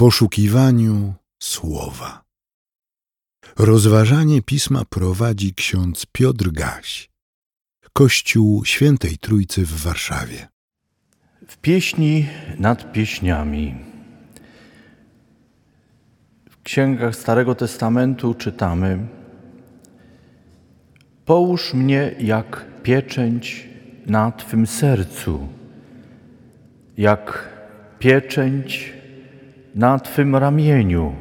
poszukiwaniu słowa. Rozważanie pisma prowadzi ksiądz Piotr Gaś, Kościół Świętej Trójcy w Warszawie. W pieśni nad pieśniami. W księgach Starego Testamentu czytamy: Połóż mnie jak pieczęć na Twym sercu, jak pieczęć na Twym ramieniu,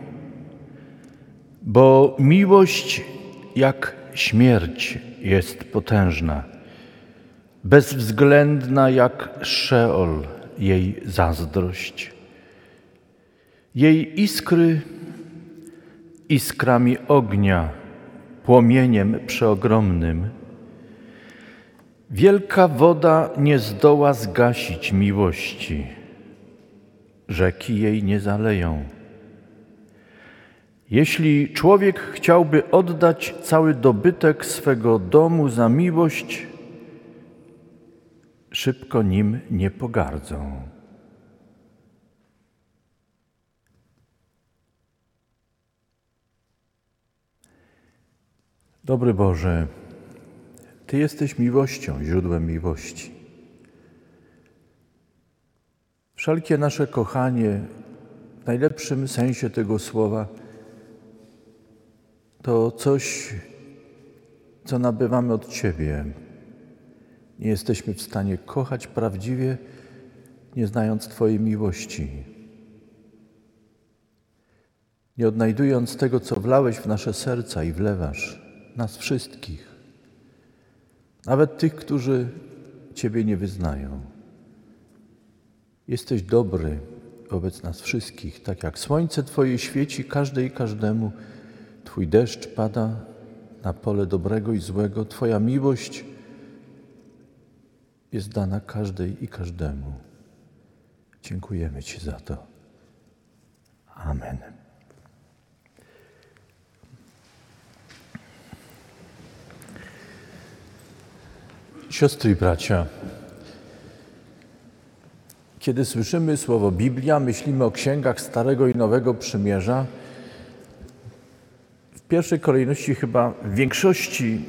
bo miłość jak śmierć jest potężna, bezwzględna jak Szeol jej zazdrość. Jej iskry iskrami ognia, płomieniem przeogromnym. Wielka woda nie zdoła zgasić miłości rzeki jej nie zaleją. Jeśli człowiek chciałby oddać cały dobytek swego domu za miłość, szybko nim nie pogardzą. Dobry Boże, Ty jesteś miłością, źródłem miłości. Wszelkie nasze kochanie, w najlepszym sensie tego słowa, to coś, co nabywamy od Ciebie. Nie jesteśmy w stanie kochać prawdziwie, nie znając Twojej miłości. Nie odnajdując tego, co wlałeś w nasze serca i wlewasz, nas wszystkich, nawet tych, którzy Ciebie nie wyznają. Jesteś dobry wobec nas wszystkich, tak jak słońce Twoje świeci każdej i każdemu. Twój deszcz pada na pole dobrego i złego. Twoja miłość jest dana każdej i każdemu. Dziękujemy Ci za to. Amen. Siostry i bracia, kiedy słyszymy słowo Biblia, myślimy o księgach Starego i Nowego Przymierza. W pierwszej kolejności chyba w większości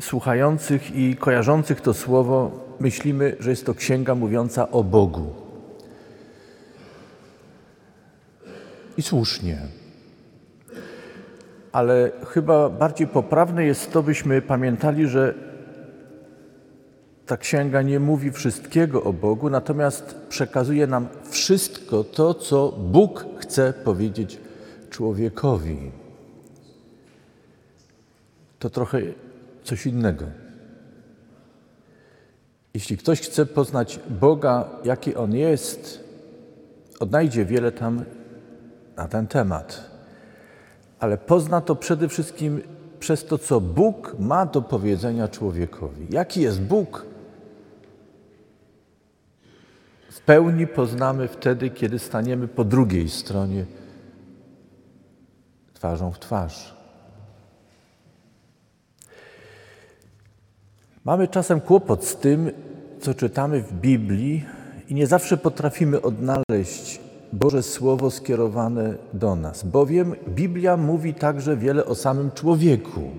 słuchających i kojarzących to słowo myślimy, że jest to księga mówiąca o Bogu. I słusznie. Ale chyba bardziej poprawne jest to, byśmy pamiętali, że ta księga nie mówi wszystkiego o Bogu, natomiast przekazuje nam wszystko to, co Bóg chce powiedzieć człowiekowi. To trochę coś innego. Jeśli ktoś chce poznać Boga, jaki On jest, odnajdzie wiele tam na ten temat. Ale pozna to przede wszystkim przez to, co Bóg ma do powiedzenia człowiekowi. Jaki jest Bóg, w pełni poznamy wtedy, kiedy staniemy po drugiej stronie, twarzą w twarz. Mamy czasem kłopot z tym, co czytamy w Biblii, i nie zawsze potrafimy odnaleźć Boże Słowo skierowane do nas, bowiem Biblia mówi także wiele o samym człowieku.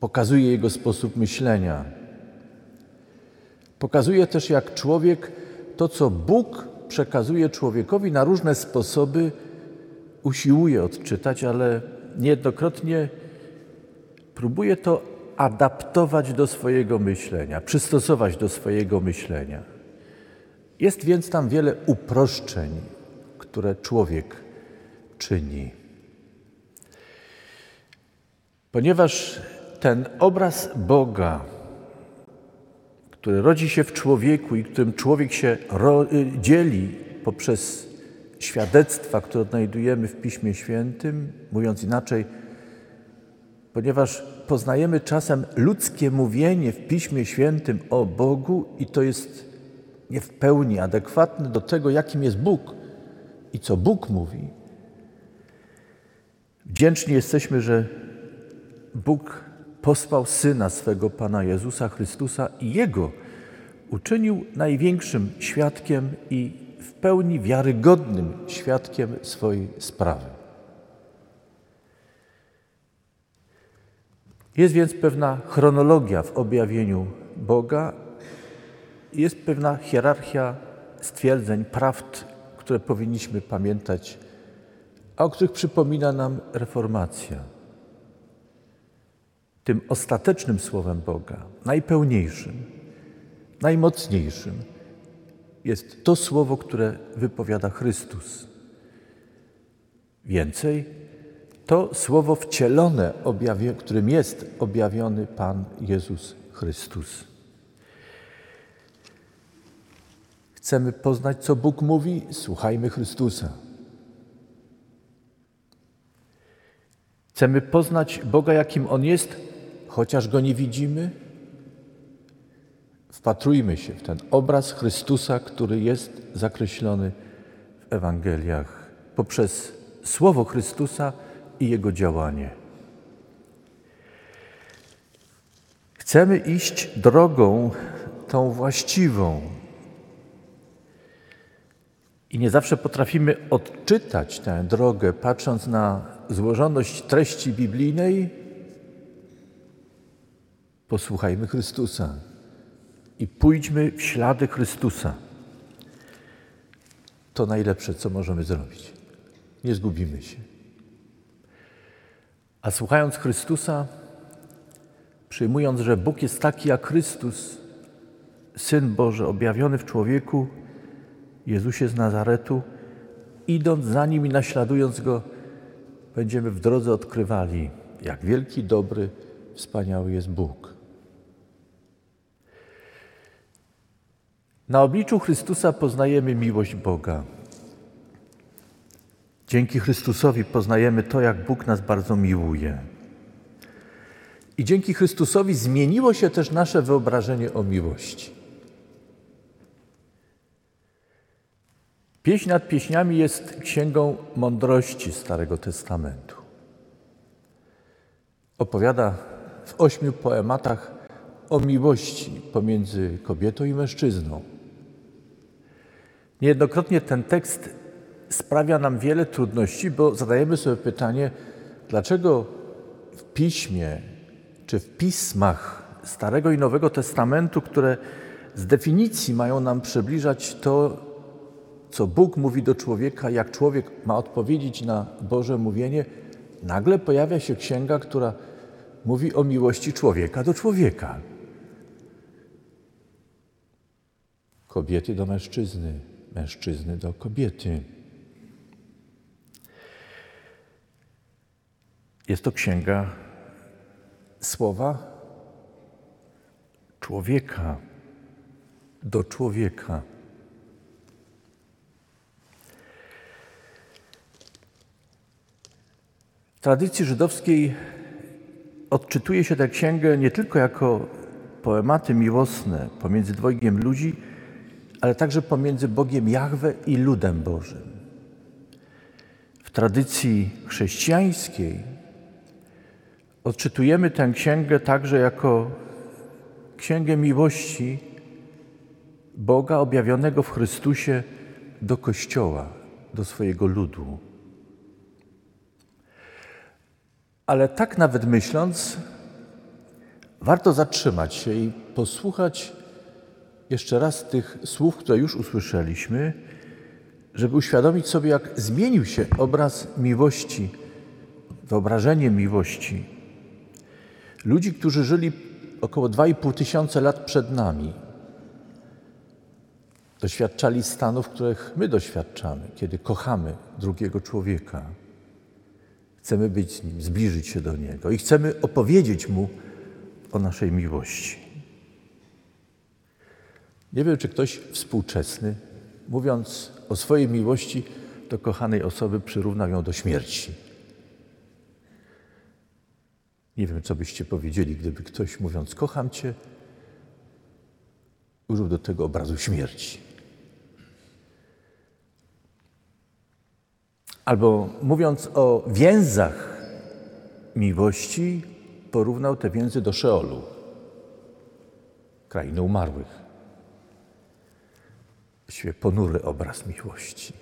Pokazuje jego sposób myślenia, Pokazuje też, jak człowiek to, co Bóg przekazuje człowiekowi na różne sposoby, usiłuje odczytać, ale niejednokrotnie próbuje to adaptować do swojego myślenia, przystosować do swojego myślenia. Jest więc tam wiele uproszczeń, które człowiek czyni. Ponieważ ten obraz Boga, które rodzi się w człowieku i którym człowiek się y, dzieli poprzez świadectwa, które odnajdujemy w Piśmie Świętym, mówiąc inaczej, ponieważ poznajemy czasem ludzkie mówienie w Piśmie Świętym o Bogu i to jest nie w pełni adekwatne do tego, jakim jest Bóg i co Bóg mówi. Wdzięczni jesteśmy, że Bóg posłał Syna swego Pana Jezusa Chrystusa i Jego uczynił największym świadkiem i w pełni wiarygodnym świadkiem swojej sprawy. Jest więc pewna chronologia w objawieniu Boga, jest pewna hierarchia stwierdzeń, prawd, które powinniśmy pamiętać, a o których przypomina nam reformacja. Tym ostatecznym słowem Boga, najpełniejszym, najmocniejszym, jest to słowo, które wypowiada Chrystus. Więcej, to słowo wcielone, którym jest objawiony Pan Jezus Chrystus. Chcemy poznać, co Bóg mówi? Słuchajmy Chrystusa. Chcemy poznać Boga, jakim On jest, chociaż Go nie widzimy? Wpatrujmy się w ten obraz Chrystusa, który jest zakreślony w Ewangeliach poprzez Słowo Chrystusa i Jego działanie. Chcemy iść drogą tą właściwą. I nie zawsze potrafimy odczytać tę drogę, patrząc na złożoność treści biblijnej. Posłuchajmy Chrystusa i pójdźmy w ślady Chrystusa. To najlepsze, co możemy zrobić. Nie zgubimy się. A słuchając Chrystusa, przyjmując, że Bóg jest taki jak Chrystus, Syn Boży objawiony w człowieku, Jezusie z Nazaretu, idąc za Nim i naśladując Go, będziemy w drodze odkrywali, jak wielki, dobry, wspaniały jest Bóg. Na obliczu Chrystusa poznajemy miłość Boga. Dzięki Chrystusowi poznajemy to, jak Bóg nas bardzo miłuje. I dzięki Chrystusowi zmieniło się też nasze wyobrażenie o miłości. Pieśń nad pieśniami jest księgą mądrości Starego Testamentu. Opowiada w ośmiu poematach o miłości pomiędzy kobietą i mężczyzną. Niejednokrotnie ten tekst sprawia nam wiele trudności, bo zadajemy sobie pytanie, dlaczego w piśmie czy w pismach Starego i Nowego Testamentu, które z definicji mają nam przybliżać to, co Bóg mówi do człowieka, jak człowiek ma odpowiedzieć na Boże mówienie, nagle pojawia się księga, która mówi o miłości człowieka do człowieka. Kobiety do mężczyzny, mężczyzny do kobiety. Jest to księga słowa człowieka do człowieka. W tradycji żydowskiej odczytuje się tę księgę nie tylko jako poematy miłosne pomiędzy dwojgiem ludzi, ale także pomiędzy Bogiem Jahwe i ludem Bożym. W tradycji chrześcijańskiej odczytujemy tę księgę także jako księgę miłości Boga objawionego w Chrystusie do Kościoła, do swojego ludu. Ale tak nawet myśląc, warto zatrzymać się i posłuchać jeszcze raz tych słów, które już usłyszeliśmy, żeby uświadomić sobie, jak zmienił się obraz miłości, wyobrażenie miłości ludzi, którzy żyli około 2,5 tysiąca lat przed nami. Doświadczali stanów, których my doświadczamy, kiedy kochamy drugiego człowieka. Chcemy być z nim, zbliżyć się do niego i chcemy opowiedzieć mu o naszej miłości. Nie wiem, czy ktoś współczesny, mówiąc o swojej miłości do kochanej osoby, przyrównał ją do śmierci. Nie wiem, co byście powiedzieli, gdyby ktoś mówiąc kocham Cię, użył do tego obrazu śmierci. Albo mówiąc o więzach miłości, porównał te więzy do Szeolu, krainy umarłych. Właściwie ponury obraz miłości.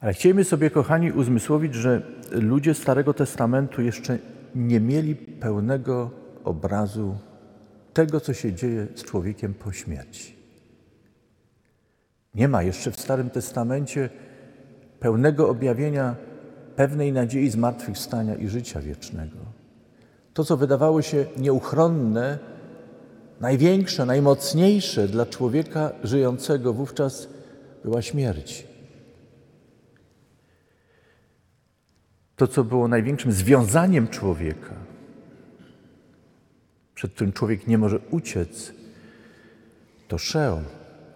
Ale chcielibyśmy sobie, kochani, uzmysłowić, że ludzie Starego Testamentu jeszcze nie mieli pełnego obrazu tego, co się dzieje z człowiekiem po śmierci. Nie ma jeszcze w Starym Testamencie pełnego objawienia pewnej nadziei zmartwychwstania i życia wiecznego. To, co wydawało się nieuchronne, największe, najmocniejsze dla człowieka żyjącego wówczas była śmierć. To, co było największym związaniem człowieka, przed którym człowiek nie może uciec, to Szeol,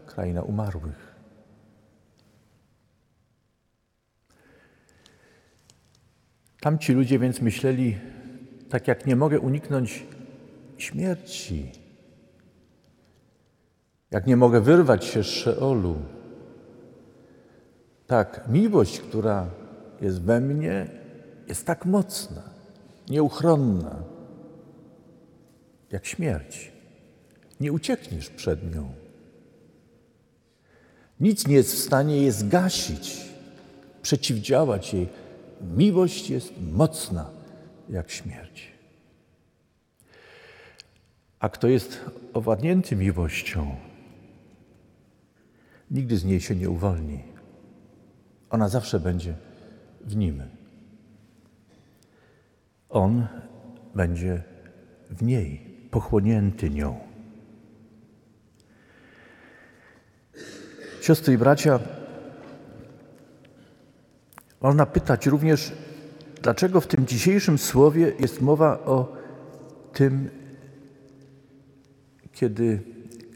kraina umarłych. Tamci ludzie więc myśleli, tak jak nie mogę uniknąć śmierci, jak nie mogę wyrwać się z Szeolu, tak miłość, która jest we mnie, jest tak mocna, nieuchronna, jak śmierć. Nie uciekniesz przed nią. Nic nie jest w stanie jej zgasić, przeciwdziałać jej. Miłość jest mocna jak śmierć. A kto jest owładnięty miłością, nigdy z niej się nie uwolni. Ona zawsze będzie w nim. On będzie w niej, pochłonięty nią. Siostry i bracia, można pytać również, dlaczego w tym dzisiejszym słowie jest mowa o tym, kiedy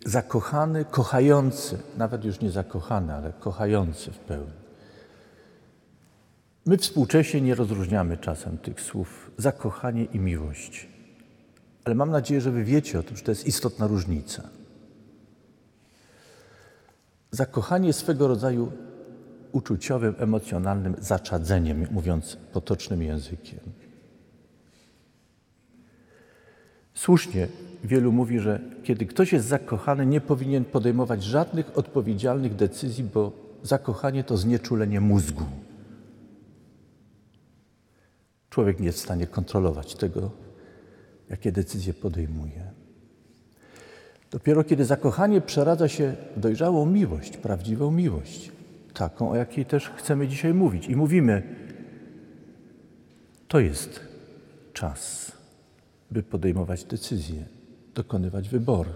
zakochany, kochający, nawet już nie zakochany, ale kochający w pełni. My współcześnie nie rozróżniamy czasem tych słów zakochanie i miłość. Ale mam nadzieję, że Wy wiecie o tym, że to jest istotna różnica. Zakochanie swego rodzaju uczuciowym, emocjonalnym zaczadzeniem, mówiąc potocznym językiem. Słusznie wielu mówi, że kiedy ktoś jest zakochany, nie powinien podejmować żadnych odpowiedzialnych decyzji, bo zakochanie to znieczulenie mózgu. Człowiek nie jest w stanie kontrolować tego, jakie decyzje podejmuje. Dopiero kiedy zakochanie przeradza się w dojrzałą miłość, prawdziwą miłość, taką, o jakiej też chcemy dzisiaj mówić i mówimy, to jest czas, by podejmować decyzje, dokonywać wyboru.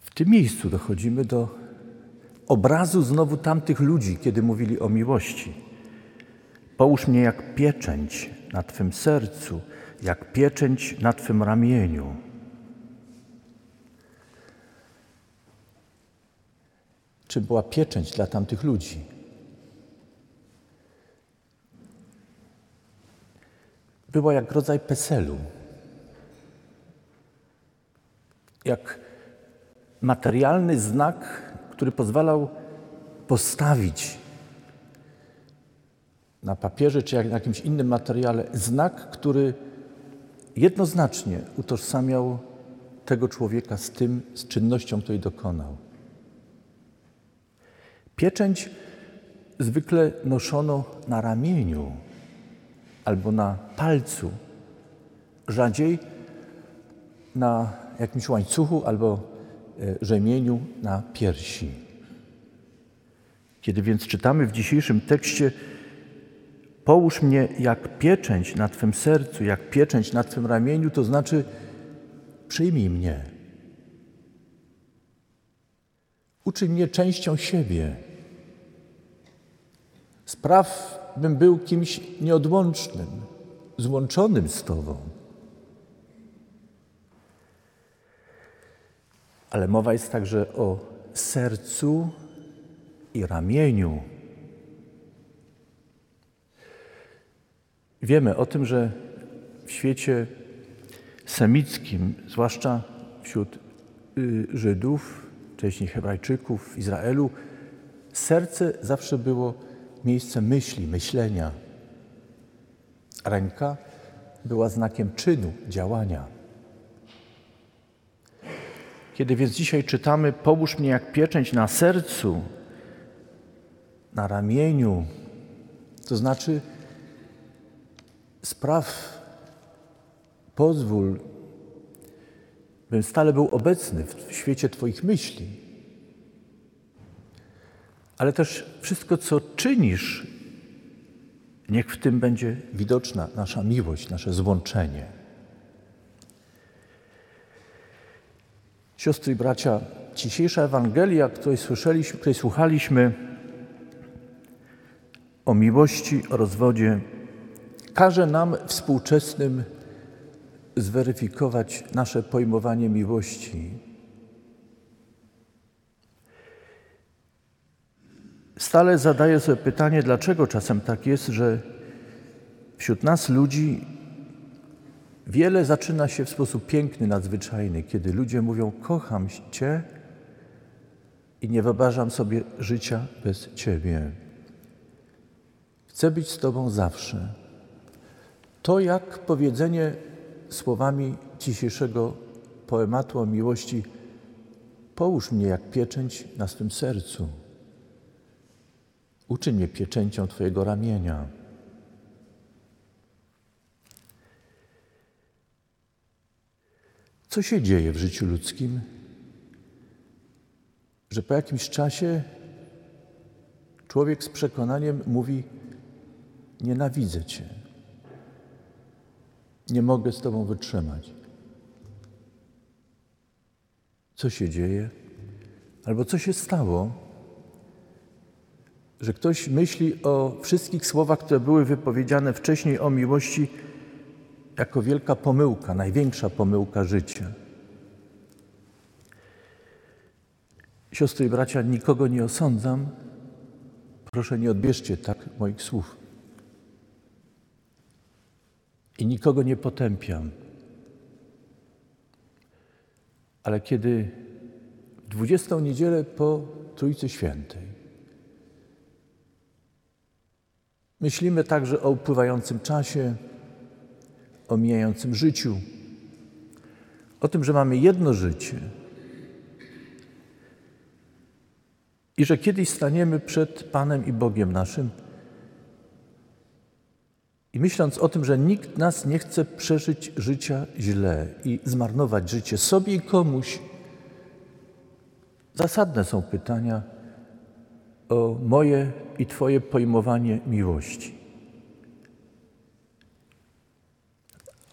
W tym miejscu dochodzimy do obrazu znowu tamtych ludzi, kiedy mówili o miłości. Połóż mnie jak pieczęć na Twym sercu, jak pieczęć na Twym ramieniu. Czym była pieczęć dla tamtych ludzi? Była jak rodzaj peselu. Jak materialny znak, który pozwalał postawić na papierze czy na jakimś innym materiale znak, który jednoznacznie utożsamiał tego człowieka z tym, z czynnością, której dokonał. Pieczęć zwykle noszono na ramieniu albo na palcu, rzadziej na jakimś łańcuchu albo e, rzemieniu na piersi. Kiedy więc czytamy w dzisiejszym tekście Połóż mnie jak pieczęć na Twym sercu, jak pieczęć na Twym ramieniu, to znaczy przyjmij mnie. Uczyń mnie częścią siebie. Spraw, bym był kimś nieodłącznym, złączonym z Tobą. Ale mowa jest także o sercu i ramieniu. Wiemy o tym, że w świecie semickim, zwłaszcza wśród y, Żydów, wcześniej Hebrajczyków Izraelu, serce zawsze było miejsce myśli, myślenia. Ręka była znakiem czynu, działania. Kiedy więc dzisiaj czytamy, połóż mnie jak pieczęć na sercu, na ramieniu, to znaczy spraw, pozwól, bym stale był obecny w świecie Twoich myśli, ale też wszystko, co czynisz, niech w tym będzie widoczna nasza miłość, nasze złączenie. Siostry i bracia, dzisiejsza Ewangelia, której, słyszeliśmy, której słuchaliśmy o miłości, o rozwodzie, każe nam współczesnym zweryfikować nasze pojmowanie miłości. Stale zadaję sobie pytanie, dlaczego czasem tak jest, że wśród nas ludzi wiele zaczyna się w sposób piękny, nadzwyczajny, kiedy ludzie mówią: Kocham Cię i nie wyobrażam sobie życia bez Ciebie. Chcę być z Tobą zawsze. To jak powiedzenie słowami dzisiejszego poematu o miłości: Połóż mnie jak pieczęć na swym sercu. Uczyń mnie pieczęcią Twojego ramienia. Co się dzieje w życiu ludzkim, że po jakimś czasie człowiek z przekonaniem mówi: Nienawidzę Cię, nie mogę z Tobą wytrzymać. Co się dzieje? Albo co się stało, że ktoś myśli o wszystkich słowach, które były wypowiedziane wcześniej o miłości, jako wielka pomyłka, największa pomyłka życia. Siostry i bracia, nikogo nie osądzam. Proszę, nie odbierzcie tak moich słów. I nikogo nie potępiam. Ale kiedy w dwudziestą niedzielę po Trójcy Świętej myślimy także o upływającym czasie, o mijającym życiu, o tym, że mamy jedno życie i że kiedyś staniemy przed Panem i Bogiem naszym. I myśląc o tym, że nikt nas nie chce przeżyć życia źle i zmarnować życie sobie i komuś, zasadne są pytania o moje i Twoje pojmowanie miłości.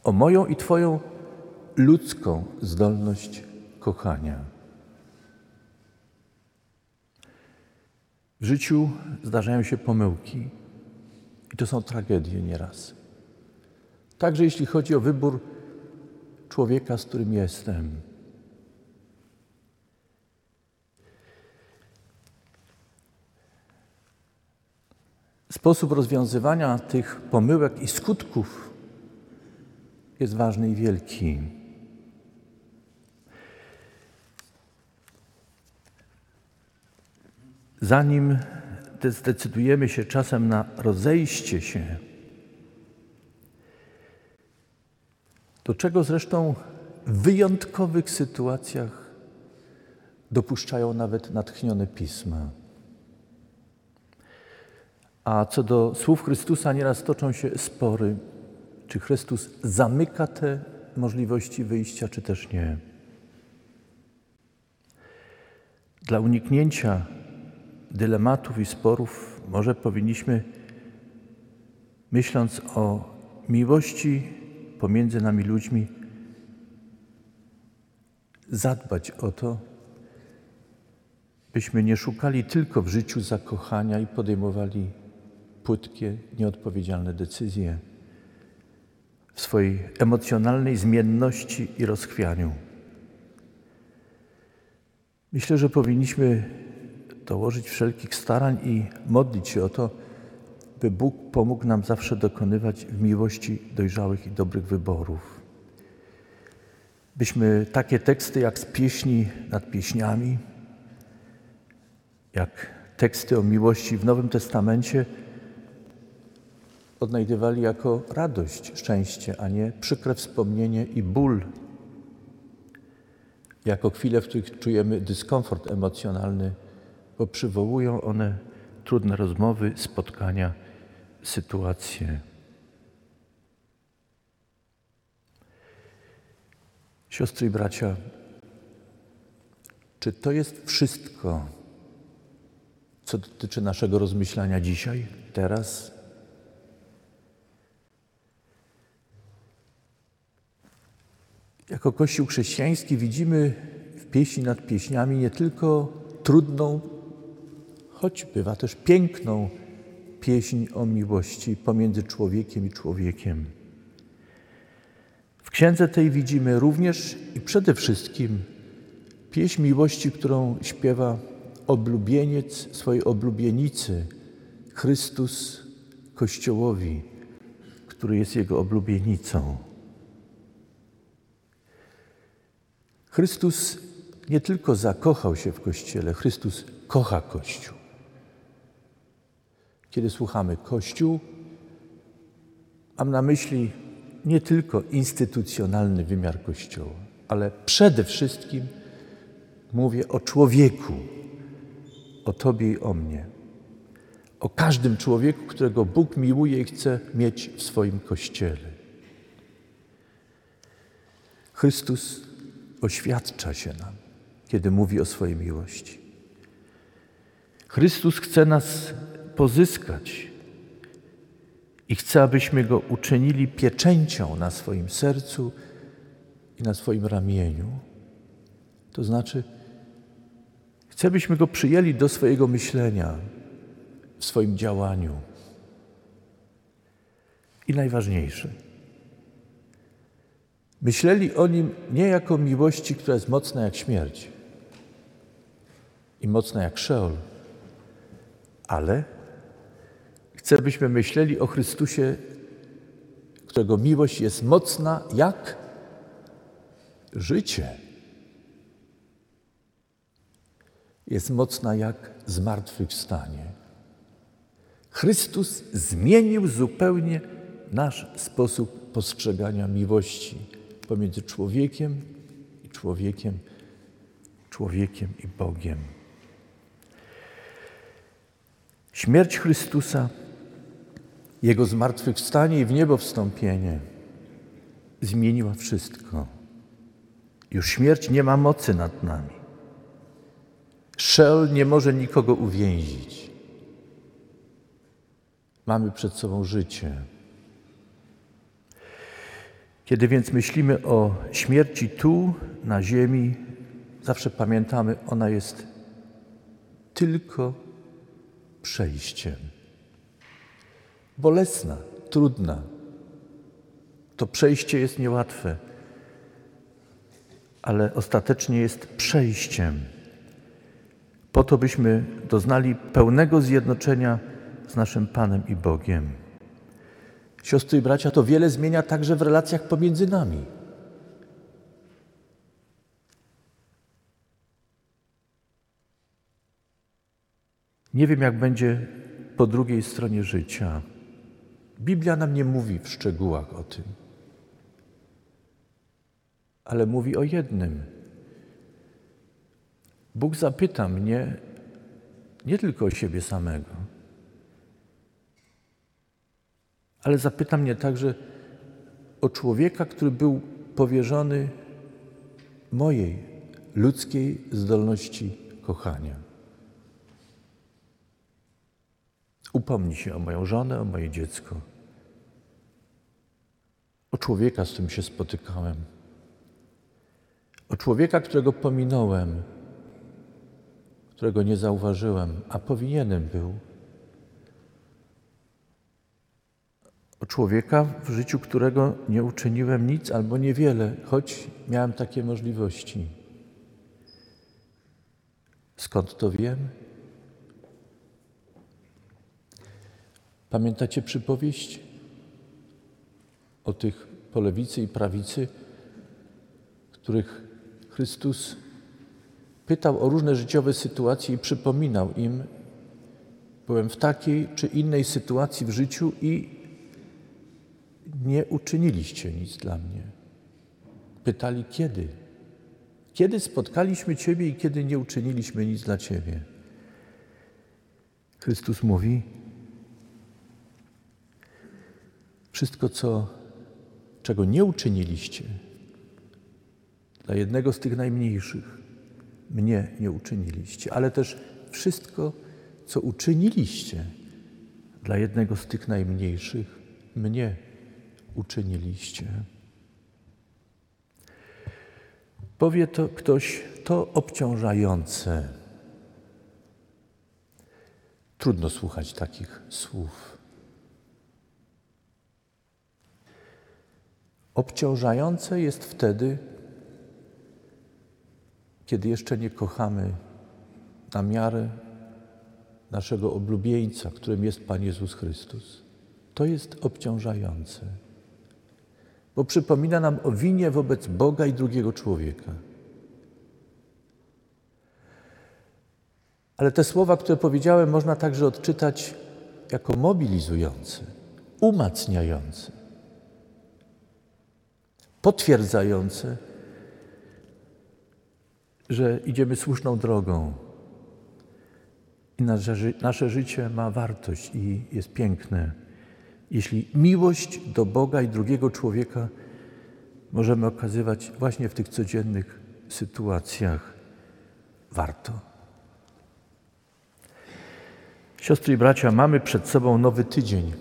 o moją i Twoją ludzką zdolność kochania. W życiu zdarzają się pomyłki i to są tragedie nieraz. Także jeśli chodzi o wybór człowieka, z którym jestem. Sposób rozwiązywania tych pomyłek i skutków jest ważny i wielki. Zanim zdecydujemy się czasem na rozejście się, do czego zresztą w wyjątkowych sytuacjach dopuszczają nawet natchnione pisma. A co do słów Chrystusa, nieraz toczą się spory czy Chrystus zamyka te możliwości wyjścia, czy też nie. Dla uniknięcia dylematów i sporów, może powinniśmy, myśląc o miłości pomiędzy nami ludźmi, zadbać o to, byśmy nie szukali tylko w życiu zakochania i podejmowali płytkie, nieodpowiedzialne decyzje w swojej emocjonalnej zmienności i rozchwianiu. Myślę, że powinniśmy dołożyć wszelkich starań i modlić się o to, by Bóg pomógł nam zawsze dokonywać w miłości dojrzałych i dobrych wyborów. Byśmy takie teksty jak z pieśni nad pieśniami, jak teksty o miłości w Nowym Testamencie, odnajdywali jako radość, szczęście, a nie przykre wspomnienie i ból. jako chwile, w których czujemy dyskomfort emocjonalny, bo przywołują one trudne rozmowy, spotkania, sytuacje. Siostry i bracia, czy to jest wszystko, co dotyczy naszego rozmyślania dzisiaj, teraz? Jako Kościół chrześcijański widzimy w pieśni nad pieśniami nie tylko trudną, choć bywa też piękną pieśń o miłości pomiędzy człowiekiem i człowiekiem. W księdze tej widzimy również i przede wszystkim pieśń miłości, którą śpiewa oblubieniec swojej oblubienicy, Chrystus Kościołowi, który jest jego oblubienicą. Chrystus nie tylko zakochał się w Kościele, Chrystus kocha Kościół. Kiedy słuchamy Kościół, mam na myśli nie tylko instytucjonalny wymiar Kościoła, ale przede wszystkim mówię o człowieku, o Tobie i o mnie. O każdym człowieku, którego Bóg miłuje i chce mieć w swoim Kościele. Chrystus oświadcza się nam, kiedy mówi o swojej miłości. Chrystus chce nas pozyskać i chce, abyśmy Go uczynili pieczęcią na swoim sercu i na swoim ramieniu. To znaczy, chce, byśmy Go przyjęli do swojego myślenia, w swoim działaniu. I najważniejsze, myśleli o Nim nie jako miłości, która jest mocna jak śmierć i mocna jak Szeol, ale Chcę, byśmy myśleli o Chrystusie, którego miłość jest mocna jak życie. Jest mocna jak zmartwychwstanie. Chrystus zmienił zupełnie nasz sposób postrzegania miłości pomiędzy człowiekiem i człowiekiem, człowiekiem i Bogiem. Śmierć Chrystusa jego zmartwychwstanie i w niebo wstąpienie zmieniła wszystko. Już śmierć nie ma mocy nad nami. Szel nie może nikogo uwięzić. Mamy przed sobą życie. Kiedy więc myślimy o śmierci tu, na ziemi, zawsze pamiętamy, ona jest tylko przejściem bolesna, trudna. To przejście jest niełatwe, ale ostatecznie jest przejściem po to, byśmy doznali pełnego zjednoczenia z naszym Panem i Bogiem. Siostry i bracia, to wiele zmienia także w relacjach pomiędzy nami. Nie wiem, jak będzie po drugiej stronie życia. Biblia nam nie mówi w szczegółach o tym, ale mówi o jednym. Bóg zapyta mnie nie tylko o siebie samego, ale zapyta mnie także o człowieka, który był powierzony mojej ludzkiej zdolności kochania. Upomnij się o moją żonę, o moje dziecko, o człowieka, z którym się spotykałem, o człowieka, którego pominąłem, którego nie zauważyłem, a powinienem był. O człowieka, w życiu którego nie uczyniłem nic albo niewiele, choć miałem takie możliwości. Skąd to wiem? Pamiętacie przypowieść o tych po lewicy i prawicy, których Chrystus pytał o różne życiowe sytuacje i przypominał im, byłem w takiej czy innej sytuacji w życiu i nie uczyniliście nic dla mnie. Pytali kiedy? Kiedy spotkaliśmy Ciebie i kiedy nie uczyniliśmy nic dla Ciebie? Chrystus mówi: Wszystko, co, czego nie uczyniliście dla jednego z tych najmniejszych, mnie nie uczyniliście, ale też wszystko, co uczyniliście dla jednego z tych najmniejszych, mnie uczyniliście. Powie to ktoś, to obciążające. Trudno słuchać takich słów. Obciążające jest wtedy, kiedy jeszcze nie kochamy na miarę naszego oblubieńca, którym jest Pan Jezus Chrystus. To jest obciążające, bo przypomina nam o winie wobec Boga i drugiego człowieka. Ale te słowa, które powiedziałem, można także odczytać jako mobilizujące, umacniające, potwierdzające, że idziemy słuszną drogą i nasze, nasze życie ma wartość i jest piękne. Jeśli miłość do Boga i drugiego człowieka możemy okazywać właśnie w tych codziennych sytuacjach, warto. Siostry i bracia, mamy przed sobą nowy tydzień.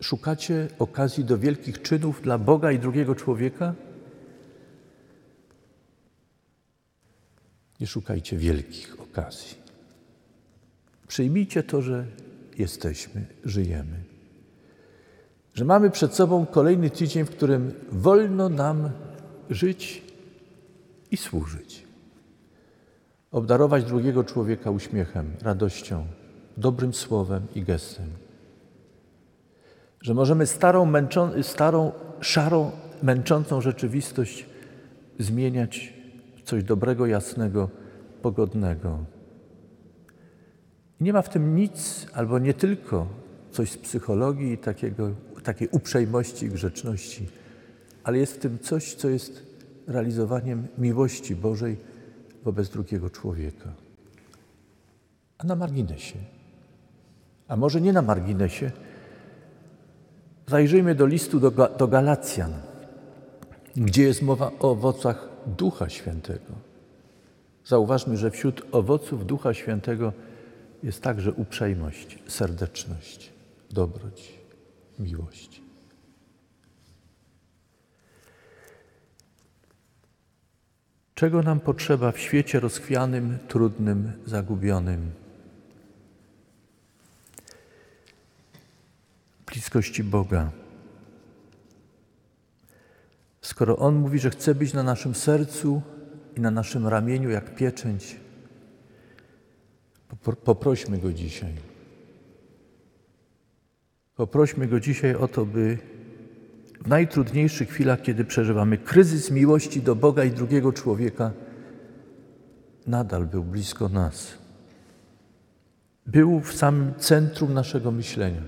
Szukacie okazji do wielkich czynów dla Boga i drugiego człowieka? Nie szukajcie wielkich okazji. Przyjmijcie to, że jesteśmy, żyjemy. Że mamy przed sobą kolejny tydzień, w którym wolno nam żyć i służyć. Obdarować drugiego człowieka uśmiechem, radością, dobrym słowem i gestem. Że możemy starą, męczą, starą szarą, męczącą rzeczywistość zmieniać w coś dobrego, jasnego, pogodnego. Nie ma w tym nic, albo nie tylko coś z psychologii takiego, takiej uprzejmości i grzeczności, ale jest w tym coś, co jest realizowaniem miłości Bożej wobec drugiego człowieka. A na marginesie, a może nie na marginesie, zajrzyjmy do listu do, do Galacjan, gdzie jest mowa o owocach Ducha Świętego. Zauważmy, że wśród owoców Ducha Świętego jest także uprzejmość, serdeczność, dobroć, miłość. Czego nam potrzeba w świecie rozchwianym, trudnym, zagubionym? Bliskości Boga. Skoro On mówi, że chce być na naszym sercu i na naszym ramieniu jak pieczęć, poprośmy Go dzisiaj. Poprośmy Go dzisiaj o to, by w najtrudniejszych chwilach, kiedy przeżywamy kryzys miłości do Boga i drugiego człowieka, nadal był blisko nas. Był w samym centrum naszego myślenia.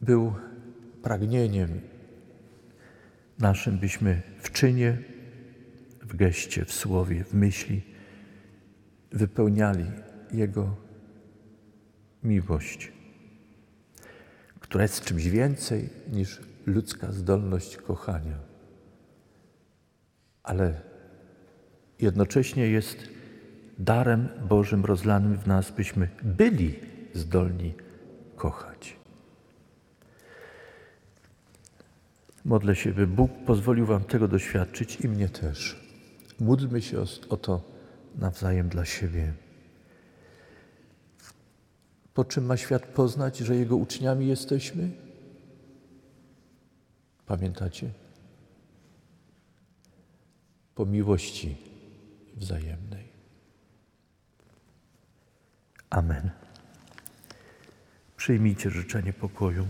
Był pragnieniem naszym, byśmy w czynie, w geście, w słowie, w myśli wypełniali Jego miłość która jest czymś więcej niż ludzka zdolność kochania, ale jednocześnie jest darem Bożym rozlanym w nas, byśmy byli zdolni kochać. Modlę się, by Bóg pozwolił Wam tego doświadczyć i mnie też. Módlmy się o, o to nawzajem dla siebie. Po czym ma świat poznać, że Jego uczniami jesteśmy? Pamiętacie? Po miłości wzajemnej. Amen. Przyjmijcie życzenie pokoju.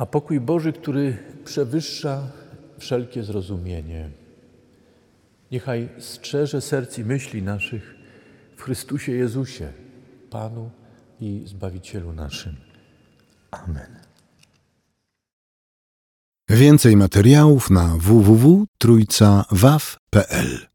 a pokój Boży, który przewyższa wszelkie zrozumienie. Niechaj strzeże serc i myśli naszych w Chrystusie Jezusie, Panu i Zbawicielu naszym. Amen. Więcej materiałów na www.trójcawaw.pl